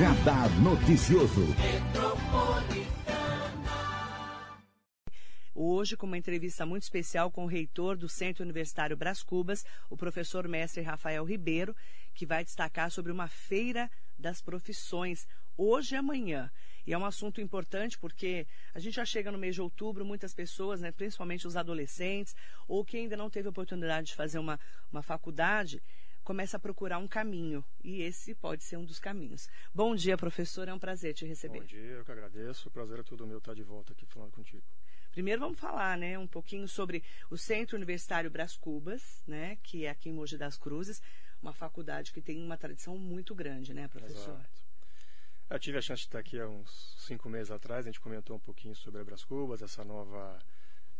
Radar Noticioso. Hoje, com uma entrevista muito especial com o reitor do Centro Universitário Brás Cubas, o professor mestre Rafael Ribeiro, que vai destacar sobre uma feira das profissões, hoje e amanhã. E é um assunto importante porque a gente já chega no mês de outubro, muitas pessoas, né, principalmente os adolescentes, ou quem ainda não teve oportunidade de fazer uma, uma faculdade, começa a procurar um caminho. E esse pode ser um dos caminhos. Bom dia, professor. É um prazer te receber. Bom dia, eu que agradeço. O prazer é todo meu estar de volta aqui falando contigo. Primeiro vamos falar, né, um pouquinho sobre o Centro Universitário Brás Cubas, né, que é aqui em Mogi das Cruzes, uma faculdade que tem uma tradição muito grande, né, professor? Exato. Eu tive a chance de estar aqui há uns cinco meses atrás, a gente comentou um pouquinho sobre a Brás Cubas, essa nova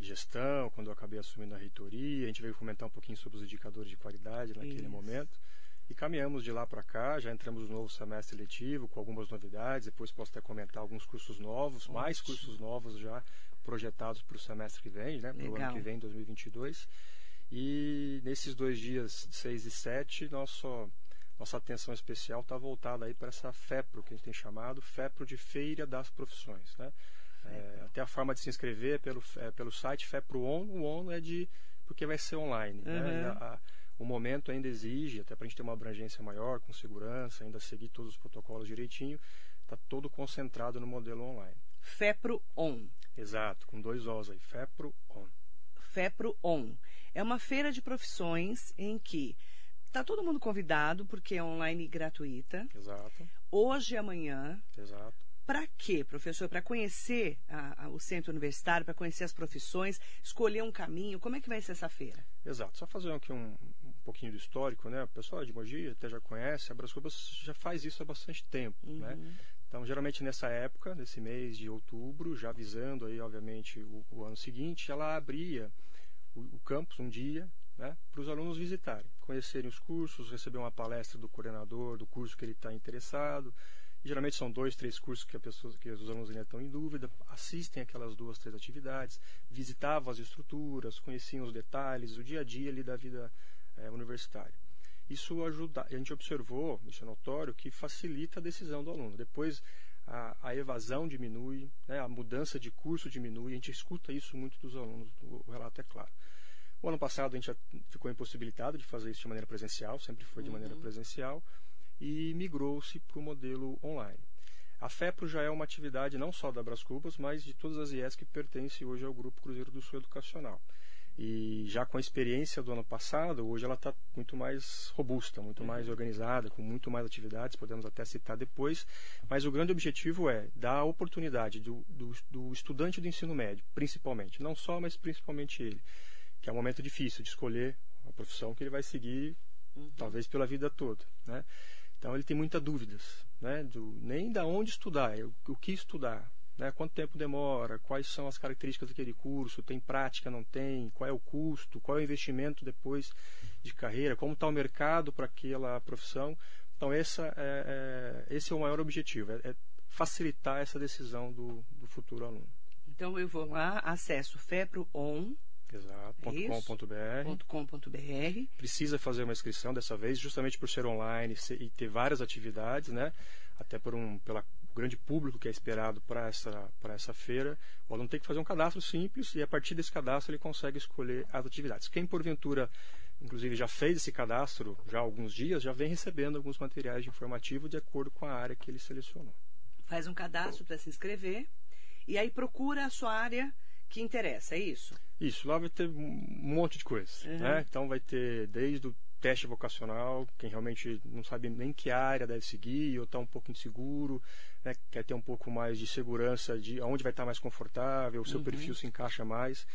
gestão, quando eu acabei assumindo a reitoria, a gente veio comentar um pouquinho sobre os indicadores de qualidade naquele Isso. momento. E caminhamos de lá para cá, já entramos no novo semestre letivo com algumas novidades, depois posso até comentar alguns cursos novos, mais Ótimo. cursos novos já projetados para o semestre que vem, né, para o ano que vem, 2022. E nesses dois dias, 6 e 7, nosso, nossa atenção especial está voltada aí para essa FEPRO, que a gente tem chamado, FEPRO de Feira das Profissões. Né? É, até a forma de se inscrever pelo, é pelo site FEPRO ON, o ON é de porque vai ser online. né? Uhum. E a- a- o momento ainda exige, até para a gente ter uma abrangência maior, com segurança, ainda seguir todos os protocolos direitinho, está todo concentrado no modelo online. FEPRO ON. Exato, com dois Os aí, FEPRO ON. FEPRO ON. É uma feira de profissões em que está todo mundo convidado, porque é online e gratuita, Exato, hoje e amanhã. exato. Para quê, professor? Para conhecer a- a- o centro universitário, para conhecer as profissões, escolher um caminho. Como é que vai ser essa feira? Exato. Só fazer aqui um, um pouquinho do histórico, né? O pessoal de Mogi até já conhece, a Brás Cubas já faz isso há bastante tempo, né? Então, geralmente nessa época, nesse mês de outubro, já visando aí, obviamente, o, o ano seguinte, ela abria o, o campus um dia, né? Para os alunos visitarem, conhecerem os cursos, receber uma palestra do coordenador do curso que ele está interessado. Geralmente são dois, três cursos que, a pessoa, que os alunos ainda estão em dúvida, assistem aquelas duas, três atividades, visitavam as estruturas, conheciam os detalhes, o dia a dia ali da vida eh, universitária. Isso ajuda, a gente observou, isso é notório, que facilita a decisão do aluno. Depois a, a evasão diminui, né, a mudança de curso diminui, a gente escuta isso muito dos alunos, o, relato é claro. O ano passado a gente ficou impossibilitado de fazer isso de maneira presencial, sempre foi de maneira presencial, e migrou-se para o modelo online. A FEPRO já é uma atividade não só da Brás Cubas, mas de todas as IES que pertencem hoje ao Grupo Cruzeiro do Sul Educacional. E já com a experiência do ano passado, hoje ela está muito mais robusta, muito mais organizada, com muito mais atividades, podemos até citar depois. Mas o grande objetivo é dar a oportunidade do, do, do estudante do ensino médio, principalmente, não só, mas principalmente ele, que é um momento difícil de escolher a profissão que ele vai seguir, talvez pela vida toda. Né? Então ele tem muitas dúvidas, né? Do, nem da onde estudar, o, o que estudar, né? quanto tempo demora, quais são as características daquele curso, tem prática, não tem, qual é o custo, qual é o investimento depois de carreira, como está o mercado para aquela profissão. Então essa é, é- esse é o maior objetivo, é, é facilitar essa decisão do, do futuro aluno. Então eu vou lá, acesso feproon.com.br, Exato. É. Precisa fazer uma inscrição dessa vez, justamente por ser online e ter várias atividades, né? Até por um pela grande público que é esperado para essa para essa feira, o aluno tem que fazer um cadastro simples e a partir desse cadastro ele consegue escolher as atividades. Quem porventura inclusive já fez esse cadastro já há alguns dias, já vem recebendo alguns materiais de informativo de acordo com a área que ele selecionou. Faz um cadastro para se inscrever e aí procura a sua área que interessa, é isso? Isso, lá vai ter um monte de coisas. Uhum. Né? Então vai ter desde o teste vocacional, quem realmente não sabe nem que área deve seguir, ou está um pouco inseguro, né? quer ter um pouco mais de segurança de onde vai estar mais confortável, o seu perfil se encaixa mais.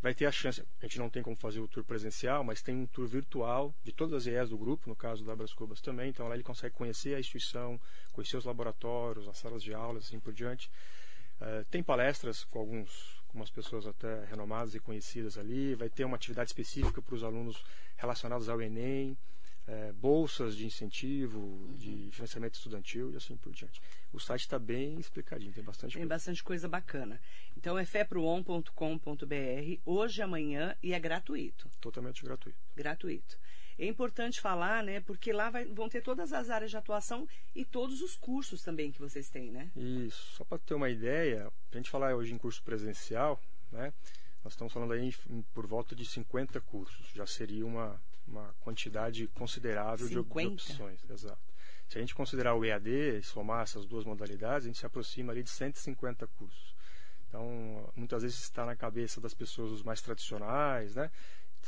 Vai ter a chance, a gente não tem como fazer o tour presencial, mas tem um tour virtual de todas as IES do grupo, no caso da Brás Cubas também, então lá ele consegue conhecer a instituição, conhecer os laboratórios, as salas de aulas, assim por diante. Eh, tem palestras com alguns umas pessoas até renomadas e conhecidas ali. Vai ter uma atividade específica para os alunos relacionados ao Enem. é, bolsas de incentivo, uhum. de financiamento estudantil e assim por diante. O site está bem explicadinho, tem bastante tem coisa. bastante coisa bacana. Então é feproon.com.br hoje, amanhã e é gratuito. Totalmente gratuito. Gratuito. É importante falar, né? Porque lá vai, vão ter todas as áreas de atuação e todos os cursos também que vocês têm, né? Isso. Só para ter uma ideia, a gente falar hoje em curso presencial, né? Nós estamos falando aí por volta de 50 cursos. Já seria uma, uma quantidade considerável de, de opções. Exato. Se a gente considerar o EAD e somar essas duas modalidades, a gente se aproxima ali de 150 cursos. Então, muitas vezes está na cabeça das pessoas os mais tradicionais, né?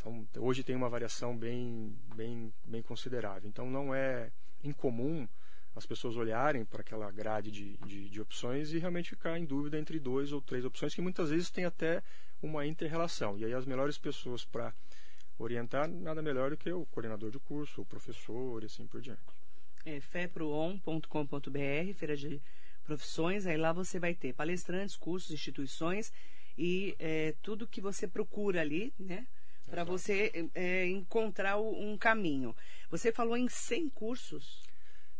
Então, hoje tem uma variação bem, bem, bem considerável. Então, não é incomum as pessoas olharem para aquela grade de, de, de, opções e realmente ficar em dúvida entre duas ou três opções que muitas vezes tem até uma inter-relação. E aí as melhores pessoas para orientar, nada melhor do que o coordenador de curso, o professor e assim por diante. É feproon.com.br, feira de profissões, aí lá você vai ter palestrantes, cursos, instituições e é, tudo que você procura ali, né? Para você é, encontrar um caminho. Você falou em 100 cursos?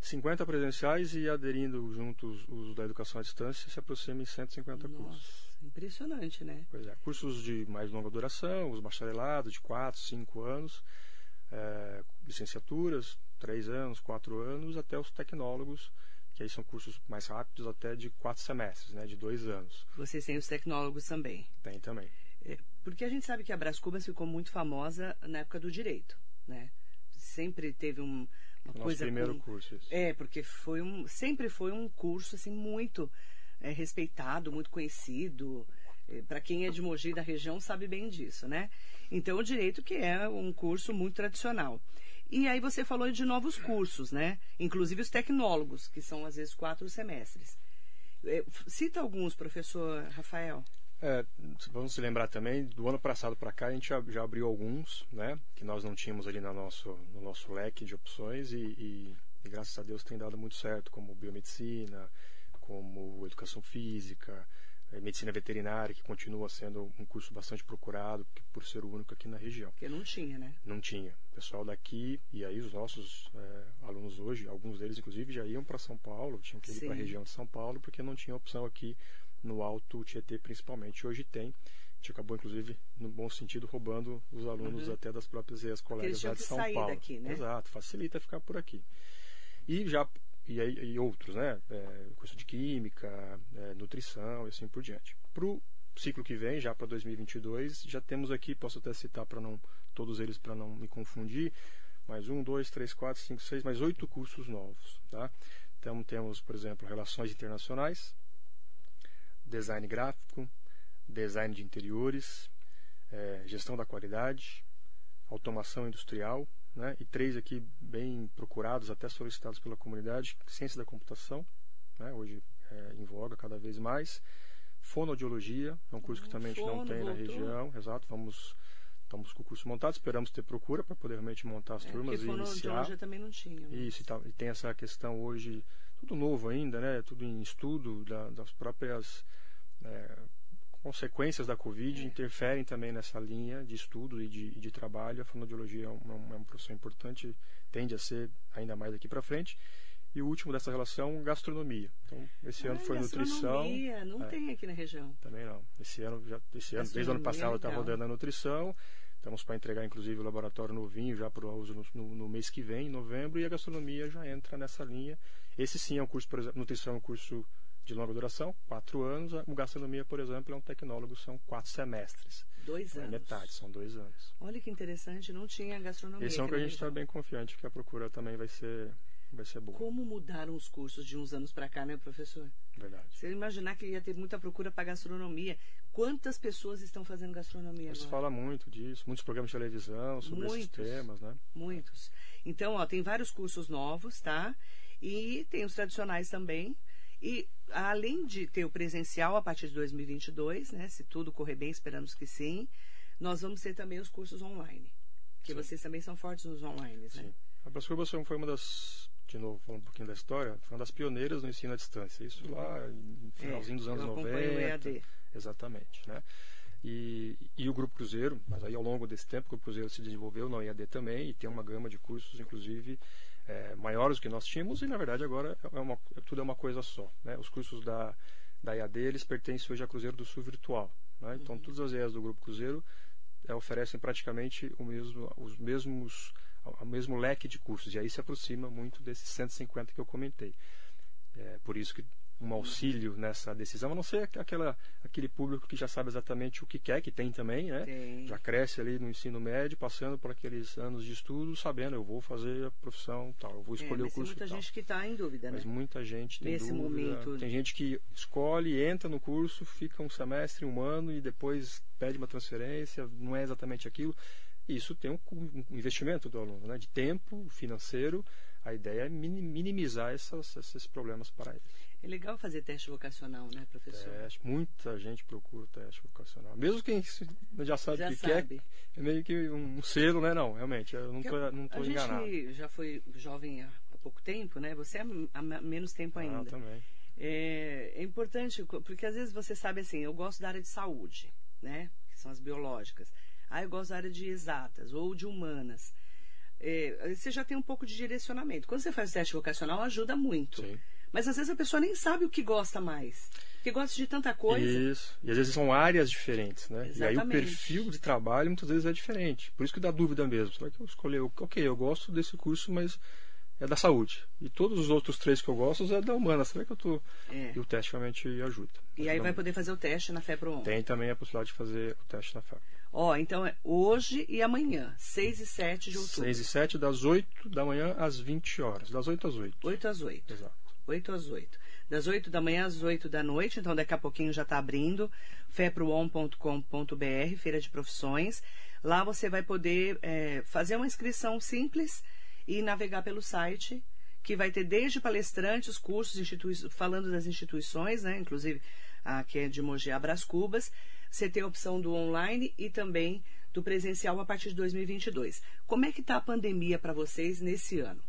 50 presenciais e aderindo juntos os da educação à distância, se aproxima em 150 Nossa. cursos. Impressionante, né? Pois é. Cursos de mais longa duração, os bacharelados de 4, 5 anos, é, licenciaturas, 3 anos, 4 anos, até os tecnólogos, que aí são cursos mais rápidos, até de 4 semestres, né, de 2 anos. Vocês têm os tecnólogos também? Tem também. É, porque a gente sabe que a Brás Cubas ficou muito famosa na época do direito, né? Sempre teve um, uma Nosso coisa... primeiro com, curso, isso. É, porque foi um, sempre foi um curso, assim, muito é, respeitado, muito conhecido. É, Para quem é de Mogi da região sabe bem disso, né? Então, o direito que é um curso muito tradicional. E aí você falou de novos cursos, né? Inclusive os tecnólogos, que são às vezes quatro semestres. É, cita alguns, professor Rafael. É, vamos se lembrar também, do ano passado para cá a gente já, já, abriu alguns, né? Que nós não tínhamos ali no nosso, no nosso leque de opções e, e, e graças a Deus tem dado muito certo, como biomedicina, como educação física, eh, medicina veterinária, que continua sendo um curso bastante procurado por ser o único aqui na região. Porque não tinha, né? Não tinha. O pessoal daqui, e aí os nossos é, alunos hoje, alguns deles inclusive já iam para São Paulo, tinham que ir para a região de São Paulo, porque não tinha opção aqui no Alto Tietê principalmente. Hoje tem. A gente acabou, inclusive, no bom sentido, roubando os alunos uhum. até das próprias as colegas lá de São Paulo. Daqui, né? Exato, facilita ficar por aqui. E já e, e outros, né? É, curso de química, é, nutrição e assim por diante. Para o ciclo que vem, já para 2022, já temos aqui, posso até citar para não todos eles para não me confundir, mais um, dois, três, quatro, cinco, seis, mais oito cursos novos, tá? Então temos, por exemplo, relações internacionais, design gráfico, design de interiores, é, gestão da qualidade, automação industrial, né? e três aqui bem procurados, até solicitados pela comunidade, ciência da computação, né? hoje é, em voga cada vez mais, fonoaudiologia, é um curso que também a gente não tem na região, exato, vamos estamos com o curso montado, esperamos ter procura para poder realmente montar as é, turmas e iniciar. também não tinha. Mas... Isso, e, e, tem essa questão hoje, tudo novo ainda, né? Tudo em estudo da, das próprias é, consequências da Covid é. interferem também nessa linha de estudo e de, de trabalho. A fonoaudiologia é uma, é uma profissão importante, tende a ser ainda mais daqui para frente. E o último dessa relação, gastronomia. Então, esse ano foi nutrição. Não é, tem aqui na região. Também não. Esse ano, já, esse ano desde o ano passado, está rodando a nutrição. Estamos para entregar, inclusive, o laboratório novinho já para o uso no, no, no, mês que vem, em novembro, e a gastronomia já entra nessa linha. Esse sim é um curso, por exemplo, nutrição é um curso de longa duração, quatro anos. O gastronomia, por exemplo, é um tecnólogo, são quatro semestres. Dois anos. É metade, são dois anos. Olha que interessante, não tinha gastronomia. Esse é um que a gente está bem confiante que a procura também vai ser, vai ser boa. Como mudaram os cursos de uns anos para cá, né, professor? Verdade. Você imaginar que ia ter muita procura para gastronomia. Quantas pessoas estão fazendo gastronomia Se agora? fala muito disso, muitos programas de televisão sobre muitos, esses temas, né? Muitos. Então, ó, tem vários cursos novos, tá? E tem os tradicionais também. E além de ter o presencial a partir de 2022, né, se tudo correr bem, esperamos que sim, nós vamos ter também os cursos online. Que sim. vocês também são fortes nos online, né? Sim. A Brascurba foi uma das, de novo, falando um pouquinho da história, foi uma das pioneiras no ensino à distância. Isso lá no finalzinho é, dos anos 90. O EAD. Exatamente, né? E, e, o Grupo Cruzeiro, mas aí ao longo desse tempo o Grupo Cruzeiro se desenvolveu na IAD também e tem uma gama de cursos, inclusive, é, maiores do que nós tínhamos e na verdade agora é uma, tudo é uma coisa só. Né? Os cursos da, da IAD eles pertencem hoje a Cruzeiro do Sul Virtual. Né? Então uhum. todas as IAs do Grupo Cruzeiro é, oferecem praticamente o mesmo, os mesmos, o mesmo leque de cursos e aí se aproxima muito desses 150 que eu comentei. É, por isso que um auxílio nessa decisão, a não ser aquela, aquele público que já sabe exatamente o que quer, que tem também, né? Tem. Já cresce ali no ensino médio, passando por aqueles anos de estudo, sabendo, eu vou fazer a profissão tal, eu vou é, escolher é, o curso tem muita gente que está em dúvida, né? Mas muita gente tem Nesse dúvida. Momento... Tem gente que escolhe, entra no curso, fica um semestre, um ano e depois pede uma transferência, não é exatamente aquilo. Isso tem um, um investimento do aluno, né? De tempo, financeiro, a ideia é minimizar essas, esses problemas para ele. É legal fazer teste vocacional, né, professor? Teste, muita gente procura teste vocacional. Mesmo quem já sabe o que sabe. quer, é meio que um selo, né? Não, realmente, eu não estou não tô enganado. A gente já foi jovem há pouco tempo, né? Você é há menos tempo ah, ainda. Ah, também. É, é importante, porque às vezes você sabe assim, eu gosto da área de saúde, né? Que são as biológicas. Ah, eu gosto da área de exatas ou de humanas é, você já tem um pouco de direcionamento. Quando você faz o teste vocacional, ajuda muito. Sim. Mas às vezes a pessoa nem sabe o que gosta mais. Que gosta de tanta coisa. Isso. E às vezes são áreas diferentes, né? Exatamente. E aí o perfil de trabalho muitas vezes é diferente. Por isso que dá dúvida mesmo. Será que eu escolhi? Ok, eu gosto desse curso, mas é da saúde. E todos os outros três que eu gosto é da humana. Será que eu tô. É. E o teste realmente ajuda. E aí vai poder fazer o teste na FEPRO Tem também a possibilidade de fazer o teste na FEPRO. Ó, então é hoje e amanhã, 6 e 7 de outubro. 6 e 7, das 8 da manhã às 20 horas. Das 8 às 8. 8 às 8. Exato. 8 às 8. Das 8 da manhã às 8 da noite, então daqui a pouquinho já está abrindo, feproon.com.br, Feira de Profissões. Lá você vai poder é, fazer uma inscrição simples e navegar pelo site, que vai ter desde palestrantes, cursos, falando das instituições, né, inclusive aqui é de Mogi Abras Cubas, você tem a opção do online e também do presencial a partir de 2022. Como é que está a pandemia para vocês nesse ano?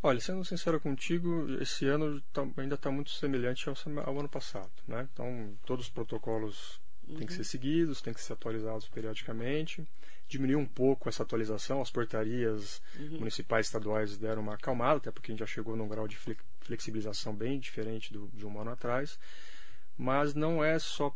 Olha, sendo sincero contigo, esse ano tá, ainda está muito semelhante ao, ao, ano passado. Né? Então, todos os protocolos uhum. têm que ser uhum. seguidos, têm que ser atualizados periodicamente. Diminuiu um pouco essa atualização, as portarias uhum. municipais e estaduais deram uma acalmada, até porque a gente já chegou num grau de flexibilização bem diferente do, de um ano atrás mas não é só.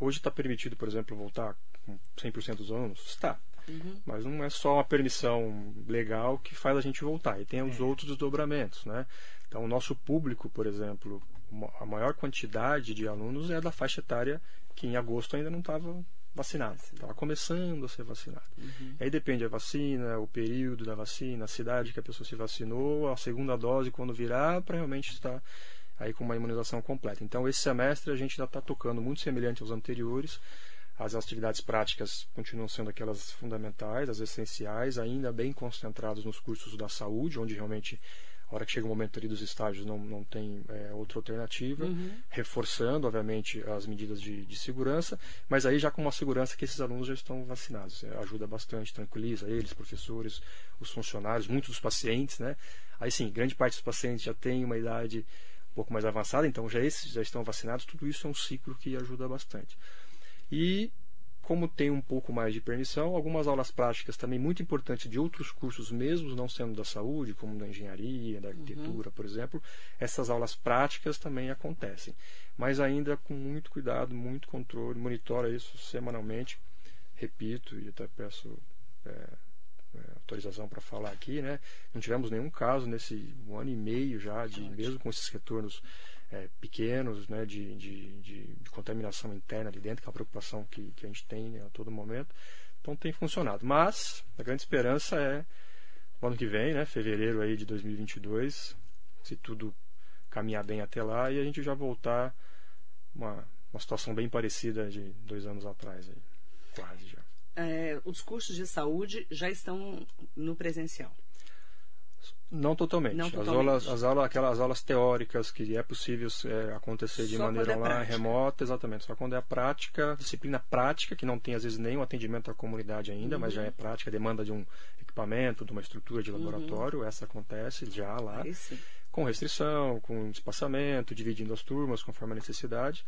Hoje está permitido, por exemplo, voltar com 100% dos alunos? Está. Uhum. Mas não é só uma permissão legal que faz a gente voltar. E tem os é. outros desdobramentos, né? Então, o nosso público, por exemplo, a maior quantidade de alunos é da faixa etária que em agosto ainda não estava vacinado. Estava começando a ser vacinado. Uhum. Aí depende a vacina, o período da vacina, a cidade que a pessoa se vacinou, a segunda dose quando virar, para realmente estar aí com uma imunização completa. Então, esse semestre a gente ainda está tocando muito semelhante aos anteriores. As atividades práticas continuam sendo aquelas fundamentais, as essenciais, ainda bem concentradas nos cursos da saúde, onde realmente, a hora que chega o momento ali dos estágios, não, não tem é, outra alternativa, uhum. reforçando, obviamente, as medidas de, de, segurança, mas aí já com uma segurança que esses alunos já estão vacinados. É, ajuda bastante, tranquiliza eles, professores, os funcionários, muitos dos pacientes, né? Aí sim, grande parte dos pacientes já tem uma idade um pouco mais avançada, então já esses já estão vacinados, tudo isso é um ciclo que ajuda bastante. E como tem um pouco mais de permissão, algumas aulas práticas também muito importantes de outros cursos, mesmo não sendo da saúde, como da engenharia, da arquitetura, uhum. por exemplo, essas aulas práticas também acontecem. Mas ainda com muito cuidado, muito controle, monitora isso semanalmente, repito, e até peço é, autorização para falar aqui, né? Não tivemos nenhum caso nesse um ano e meio já, de, mesmo com esses retornos é, pequenos, né, de, de, de, de, contaminação interna ali dentro, que é uma preocupação que, que a gente tem né, a todo momento. Então tem funcionado. Mas a grande esperança é o ano que vem, né, fevereiro aí de 2022, se tudo caminhar bem até lá e a gente já voltar uma, uma situação bem parecida de dois anos atrás, aí, quase já é, os cursos de saúde já estão no presencial? Não totalmente. Não totalmente. As, aulas, as aulas, aquelas aulas teóricas que é possível é, acontecer de maneira é online, remota, exatamente. Só quando é a prática, disciplina prática, que não tem às vezes nenhum atendimento à comunidade ainda, uhum. mas já é prática, demanda de um equipamento, de uma estrutura de uhum. laboratório, uhum. essa acontece já lá, com restrição, com espaçamento, dividindo as turmas conforme a necessidade.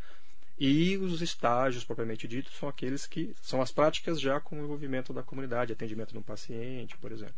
E os estágios, propriamente dito, são aqueles que são as práticas já com o envolvimento da comunidade, atendimento de um paciente, por exemplo.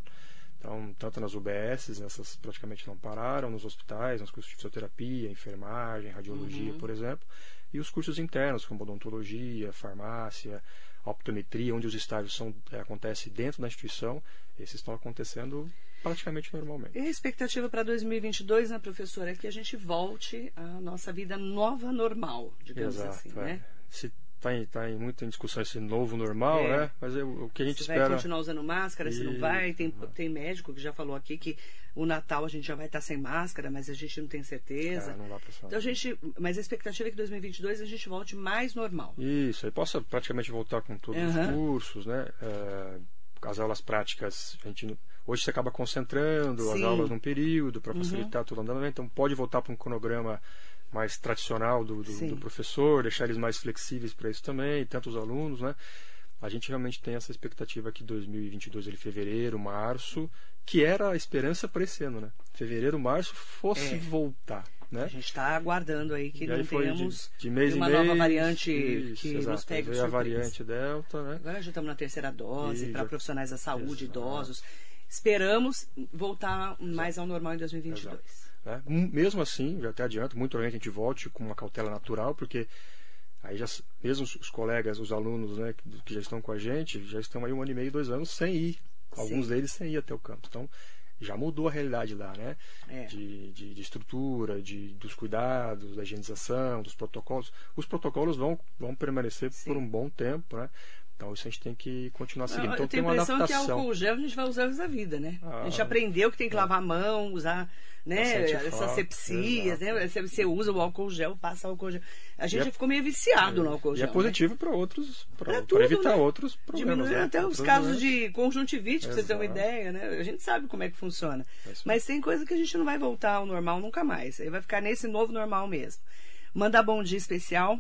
Então, tanto nas UBSs, essas praticamente não pararam, nos hospitais, nos cursos de fisioterapia, enfermagem, radiologia, uhum. por exemplo, e os cursos internos, como odontologia, farmácia, optometria, onde os estágios são, é, acontecem dentro da instituição, esses estão acontecendo praticamente normalmente. E a expectativa para 2022, né, professora, é que a gente volte à nossa vida nova normal, digamos Exato, assim, é. né? Se está em, tá em muita discussão esse novo normal, é. né? Mas é, o que a gente se espera... vai continuar usando máscara, e... se não vai. Tem, tem médico que já falou aqui que o Natal a gente já vai estar sem máscara, mas a gente não tem certeza. É, não dá pra então a gente, mas a expectativa é que 2022 a gente volte mais normal. Isso, aí possa praticamente voltar com todos uhum. os cursos, né? É, as aulas práticas, a gente hoje você acaba concentrando Sim. as aulas num período para facilitar uhum. todo o andamento, então pode voltar para um cronograma mais tradicional do, do, do, professor, deixar eles mais flexíveis para isso também, tanto os alunos, né? A gente realmente tem essa expectativa que 2022, ele fevereiro, março, que era a esperança para esse ano, né? Fevereiro, março fosse é. voltar. Né? A gente está aguardando aí que e não tenhamos de, de mês uma mês, nova variante isso, que exato. nos pegue de a variante Delta, né? Agora já estamos na terceira dose para profissionais da saúde, exato. idosos. Esperamos voltar mais ao normal em 2022. Exato. Né? Mesmo assim, já até adianto, muito provavelmente a gente volte com uma cautela natural, porque aí já, mesmo os colegas, os alunos né, que, que já estão com a gente, já estão aí um ano e meio, dois anos sem ir. Alguns Sim. deles sem ir até o campo. Então, já mudou a realidade lá, né? É. De, de, de, estrutura, de, dos cuidados, da higienização, dos protocolos. Os protocolos vão, vão permanecer Sim. por um bom tempo, né? Então isso a gente tem que continuar seguindo. Então, eu tenho tem a impressão adaptação. que álcool gel a gente vai usar da vida, né? Ah, a gente aprendeu que tem que lavar a mão, usar né, essas sepsias, né? Você usa o álcool gel, passa o álcool gel. A gente é, ficou meio viciado é, no álcool gel. E é positivo né? para outros, para evitar né? outros problemas. Diminuir né? até os casos doentes. de conjuntivite, para você ter uma ideia, né? A gente sabe como é que funciona. É Mas tem coisa que a gente não vai voltar ao normal nunca mais. Aí vai ficar nesse novo normal mesmo. Mandar bom dia especial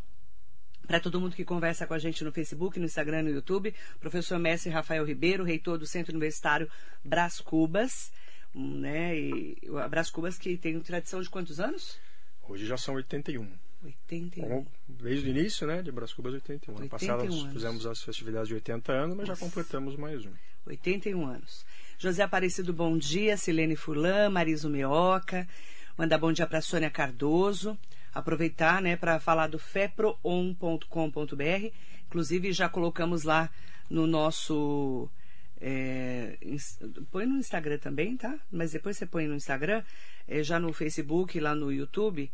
para todo mundo que conversa com a gente no Facebook, no Instagram, no YouTube, professor Mestre Rafael Ribeiro, reitor do Centro Universitário Brás Cubas, né? E o Brás Cubas que tem tradição de quantos anos? Hoje já são 81. 81. Bom, desde o início, né, de Brás Cubas 81. 81 ano passado anos. fizemos as festividades de 80 anos, mas Nossa. já completamos mais um. 81 anos. José Aparecido, bom dia. Silene Furlan, Mariso Meoca. Mandar bom dia para Sônia Cardoso. Aproveitar, né, para falar do feproon.com.br. Inclusive, já colocamos lá no nosso. É, põe no Instagram também, tá? Mas depois você põe no Instagram, é, já no Facebook, lá no YouTube,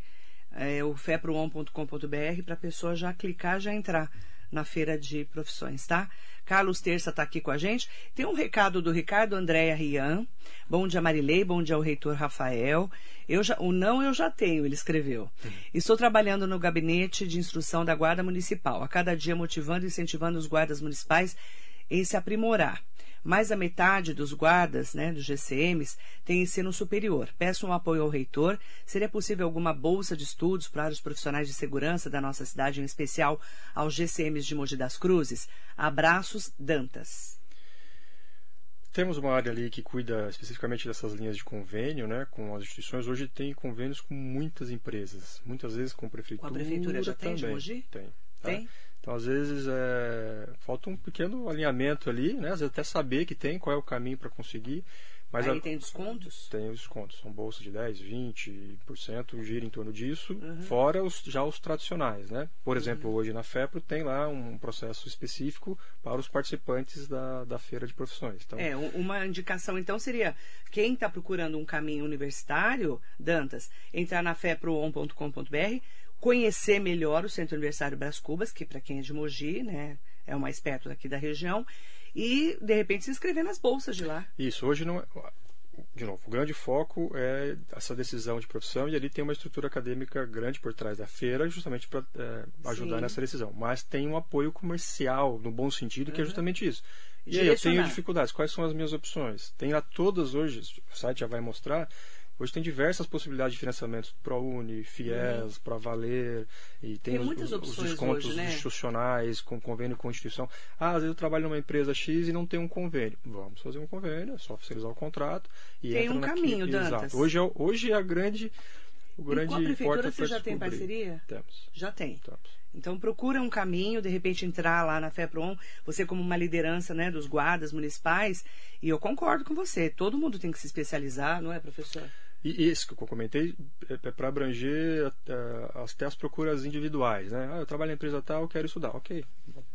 é, o feproon.com.br, para a pessoa já clicar, já entrar na feira de profissões, tá? Carlos Terça está aqui com a gente. Tem um recado do Ricardo Andréa Rian. Bom dia, Marilei. Bom dia ao reitor Rafael. Eu já, o não eu já tenho, ele escreveu. Estou trabalhando no gabinete de instrução da Guarda Municipal, a cada dia motivando e incentivando os guardas municipais em se aprimorar. Mais da metade dos guardas, né, dos GCMs, tem ensino superior. Peço um apoio ao reitor. Seria possível alguma bolsa de estudos para os profissionais de segurança da nossa cidade, em especial aos GCMs de Mogi das Cruzes? Abraços, Dantas. Temos uma área ali que cuida especificamente dessas linhas de convênio, né, com as instituições. Hoje tem convênios com muitas empresas, muitas vezes com prefeitura. Com a prefeitura já tem também. de Mogi? Tem. tá? Então, às vezes, é, falta um pequeno alinhamento ali, né? Às vezes até saber que tem, qual é o caminho para conseguir. Mas Aí a- tem descontos? tem os descontos, são bolsas de 10, 20%, gira em torno disso, Uhum. fora os, já os tradicionais, né? Por exemplo, hoje na FEPRO tem lá um processo específico para os participantes da, da feira de profissões. Então, É, um- uma indicação então seria quem está procurando um caminho universitário, Dantas, entrar na feproon.com.br, conhecer melhor o Centro Universitário Brás Cubas, que para quem é de Mogi, né, é o mais perto daqui da região, e de repente se inscrever nas bolsas de lá. Isso, hoje não é. De novo, o grande foco é essa decisão de profissão e ali tem uma estrutura acadêmica grande por trás da feira, justamente para ajudar Sim. nessa decisão. Mas tem um apoio comercial, no bom sentido, que é justamente isso. E aí, eu tenho dificuldades, quais são as minhas opções? Tem lá todas hoje, o site já vai mostrar, hoje tem diversas possibilidades de financiamento, ProUni, FIES, ProValer, e tem, Tem os, os- descontos hoje, né? institucionais, com convênio com instituição. Ah, às vezes eu trabalho numa empresa X e não tem um convênio. Vamos fazer um convênio, é só oficializar o contrato e Tem um naquilo. caminho, Dantas. Exato. Hoje é, hoje é a grande o E grande com a prefeitura você já tem descobrir. parceria? Temos. Já tem. temos. Então procura um caminho, de repente entrar lá na FEPRON, você como uma liderança né, dos guardas municipais, e eu concordo com você, todo mundo tem que se especializar, não é, professor? E isso que eu comentei é, é para abranger é, até as procuras individuais. Né? Ah, eu trabalho na empresa tal, quero estudar. Ok,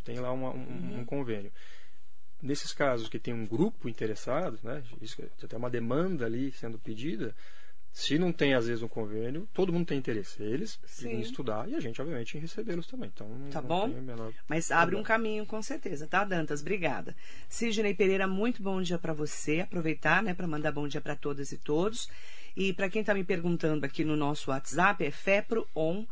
tem lá uma, um, uhum. um, convênio. Nesses casos que tem um grupo interessado, né, isso, tem uma demanda ali sendo pedida, se não tem, às vezes, um convênio, todo mundo tem interesse. Eles Sim. em estudar e a gente, obviamente, em recebê-los também. Então, tá bom? Mas abre um caminho, com certeza, tá, Dantas? Obrigada. Sidney Pereira, muito bom dia para você. Aproveitar, né, para mandar bom dia para todas e todos. E para quem está me perguntando aqui no nosso WhatsApp, é feproon.com.br.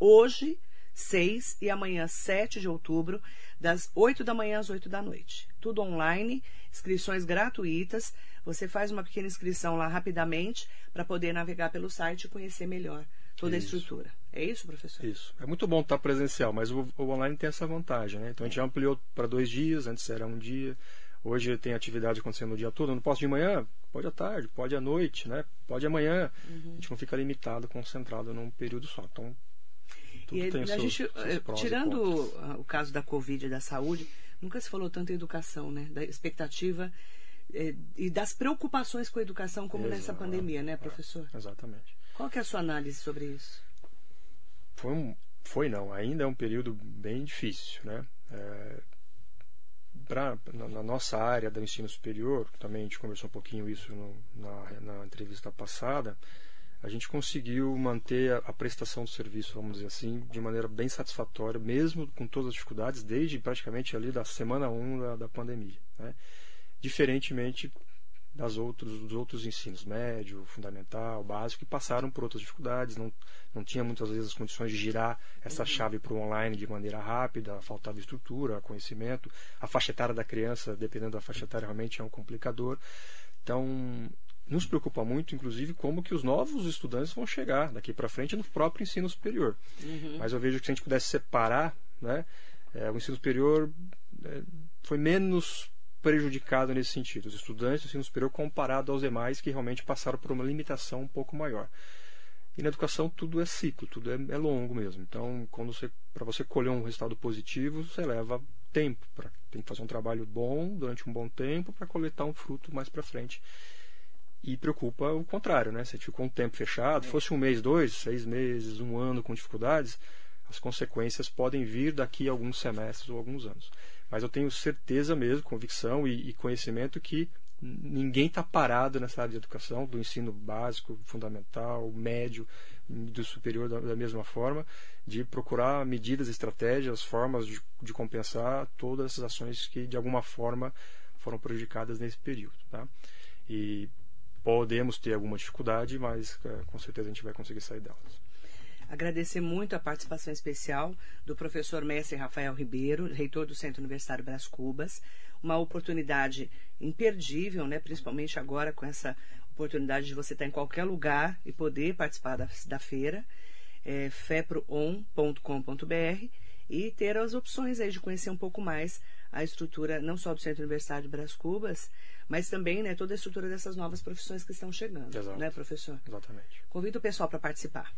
Hoje, 6 e amanhã, 7 de outubro, das 8 da manhã às 8 da noite. Tudo online, inscrições gratuitas. Você faz uma pequena inscrição lá rapidamente para poder navegar pelo site e conhecer melhor toda isso. a estrutura. É isso, professor? Isso. É muito bom estar presencial, mas o, o online tem essa vantagem, né? Então a gente ampliou para dois dias, antes era um dia. Hoje tem atividade acontecendo o dia todo. Eu não posso de manhã? Pode à tarde, pode à noite, né? Pode amanhã. Uhum. A gente não fica limitado, concentrado num período só. Então, tudo e tem a seus, gente, seus eh, tirando o caso da Covid e da saúde, nunca se falou tanto em educação, né? Da expectativa eh, e das preocupações com a educação como Exato. nessa pandemia, né, professor? É, exatamente. Qual que é a sua análise sobre isso? Foi um, foi não, ainda é um período bem difícil, né? É, pra, na, na, nossa área do ensino superior, também a gente conversou um pouquinho isso no, na, na, entrevista passada, a gente conseguiu manter a, a, prestação do serviço, vamos dizer assim, de maneira bem satisfatória, mesmo com todas as dificuldades, desde praticamente ali da semana 1 da, da pandemia. Né? Diferentemente das outros, dos outros ensinos, médio, fundamental, básico, que passaram por outras dificuldades, não, não tinha muitas vezes as condições de girar essa uhum. chave para o online de maneira rápida, faltava estrutura, conhecimento, a faixa etária da criança, dependendo da faixa etária, realmente é um complicador. Então, nos preocupa muito, inclusive, como que os novos estudantes vão chegar daqui para frente no próprio ensino superior. Uhum. Mas eu vejo que se a gente pudesse separar, né, é, o ensino superior é, foi menos prejudicado nesse sentido, os estudantes do ensino superior comparado aos demais que realmente passaram por uma limitação um pouco maior. E na educação tudo é ciclo, tudo é, é longo mesmo. Então, quando você para você colher um resultado positivo, você leva tempo, para tem que fazer um trabalho bom durante um bom tempo para coletar um fruto mais para frente. E preocupa o contrário, né? Se ficou um tempo fechado, fosse um mês, dois, seis meses, um ano com dificuldades, as consequências podem vir daqui a alguns semestres ou alguns anos. Mas eu tenho certeza mesmo, convicção e, e conhecimento que ninguém está parado nessa área de educação, do ensino básico, fundamental, médio, do superior da, da mesma forma, de procurar medidas, estratégias, formas de, de, compensar todas essas ações que de alguma forma foram prejudicadas nesse período. Tá? E podemos ter alguma dificuldade, mas é, com certeza a gente vai conseguir sair delas. Agradecer muito a participação especial do professor mestre Rafael Ribeiro, reitor do Centro Universitário Brás Cubas. Uma oportunidade imperdível, né? principalmente agora com essa oportunidade de você estar em qualquer lugar e poder participar da, da feira. É, feproon.com.br e ter as opções aí de conhecer um pouco mais a estrutura não só do Centro Universitário Brás Cubas, mas também né, toda a estrutura dessas novas profissões que estão chegando, Exato. né, professor? Exatamente. Convido o pessoal para participar.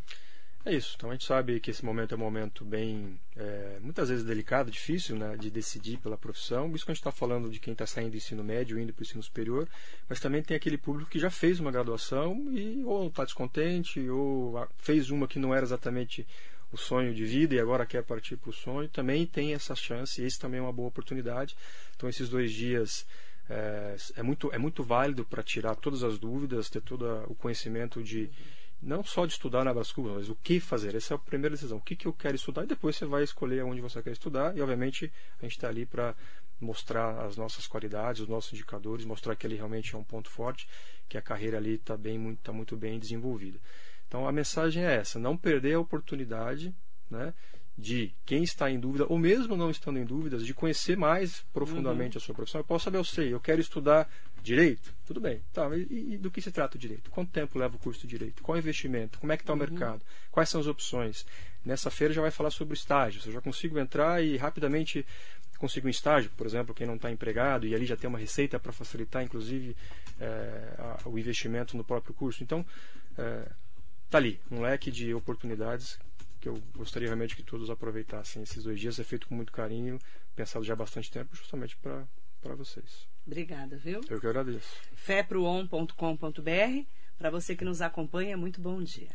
É isso. Então a gente sabe que esse momento é um momento bem, é, muitas vezes delicado, difícil, né, de decidir pela profissão. Isso que a gente está falando de quem está saindo do ensino médio, indo para o ensino superior, mas também tem aquele público que já fez uma graduação e ou está descontente ou fez uma que não era exatamente o sonho de vida e agora quer partir para o sonho. Também tem essa chance. E esse também é uma boa oportunidade. Então esses dois dias é, é muito é muito válido para tirar todas as dúvidas, ter todo o conhecimento de não só de estudar na Brascuba, mas o que fazer. Essa é a primeira decisão. O que, que eu quero estudar e depois você vai escolher onde você quer estudar. E, obviamente, a gente está ali para mostrar as nossas qualidades, os nossos indicadores, mostrar que ele realmente é um ponto forte, que a carreira ali está bem, tá muito bem desenvolvida. Então, a mensagem é essa: não perder a oportunidade né, de quem está em dúvida, ou mesmo não estando em dúvidas, de conhecer mais profundamente uhum. a sua profissão. Eu posso saber, eu sei, eu quero estudar direito, tudo bem. Tá, e, e, do que se trata o direito? Quanto tempo leva o curso de direito? Qual é o investimento? Como é que está uhum. o mercado? Quais são as opções? Nessa feira já vai falar sobre estágios. Eu já consigo entrar e rapidamente consigo um estágio, por exemplo, quem não está empregado, e ali já tem uma receita para facilitar, inclusive, é, a, o investimento no próprio curso. Então, está é, ali, um leque de oportunidades que eu gostaria realmente que todos aproveitassem esses dois dias. É feito com muito carinho, pensado já há bastante tempo, justamente para vocês. Obrigada, viu? Eu que agradeço. feproon.com.br. Para você que nos acompanha, muito bom dia.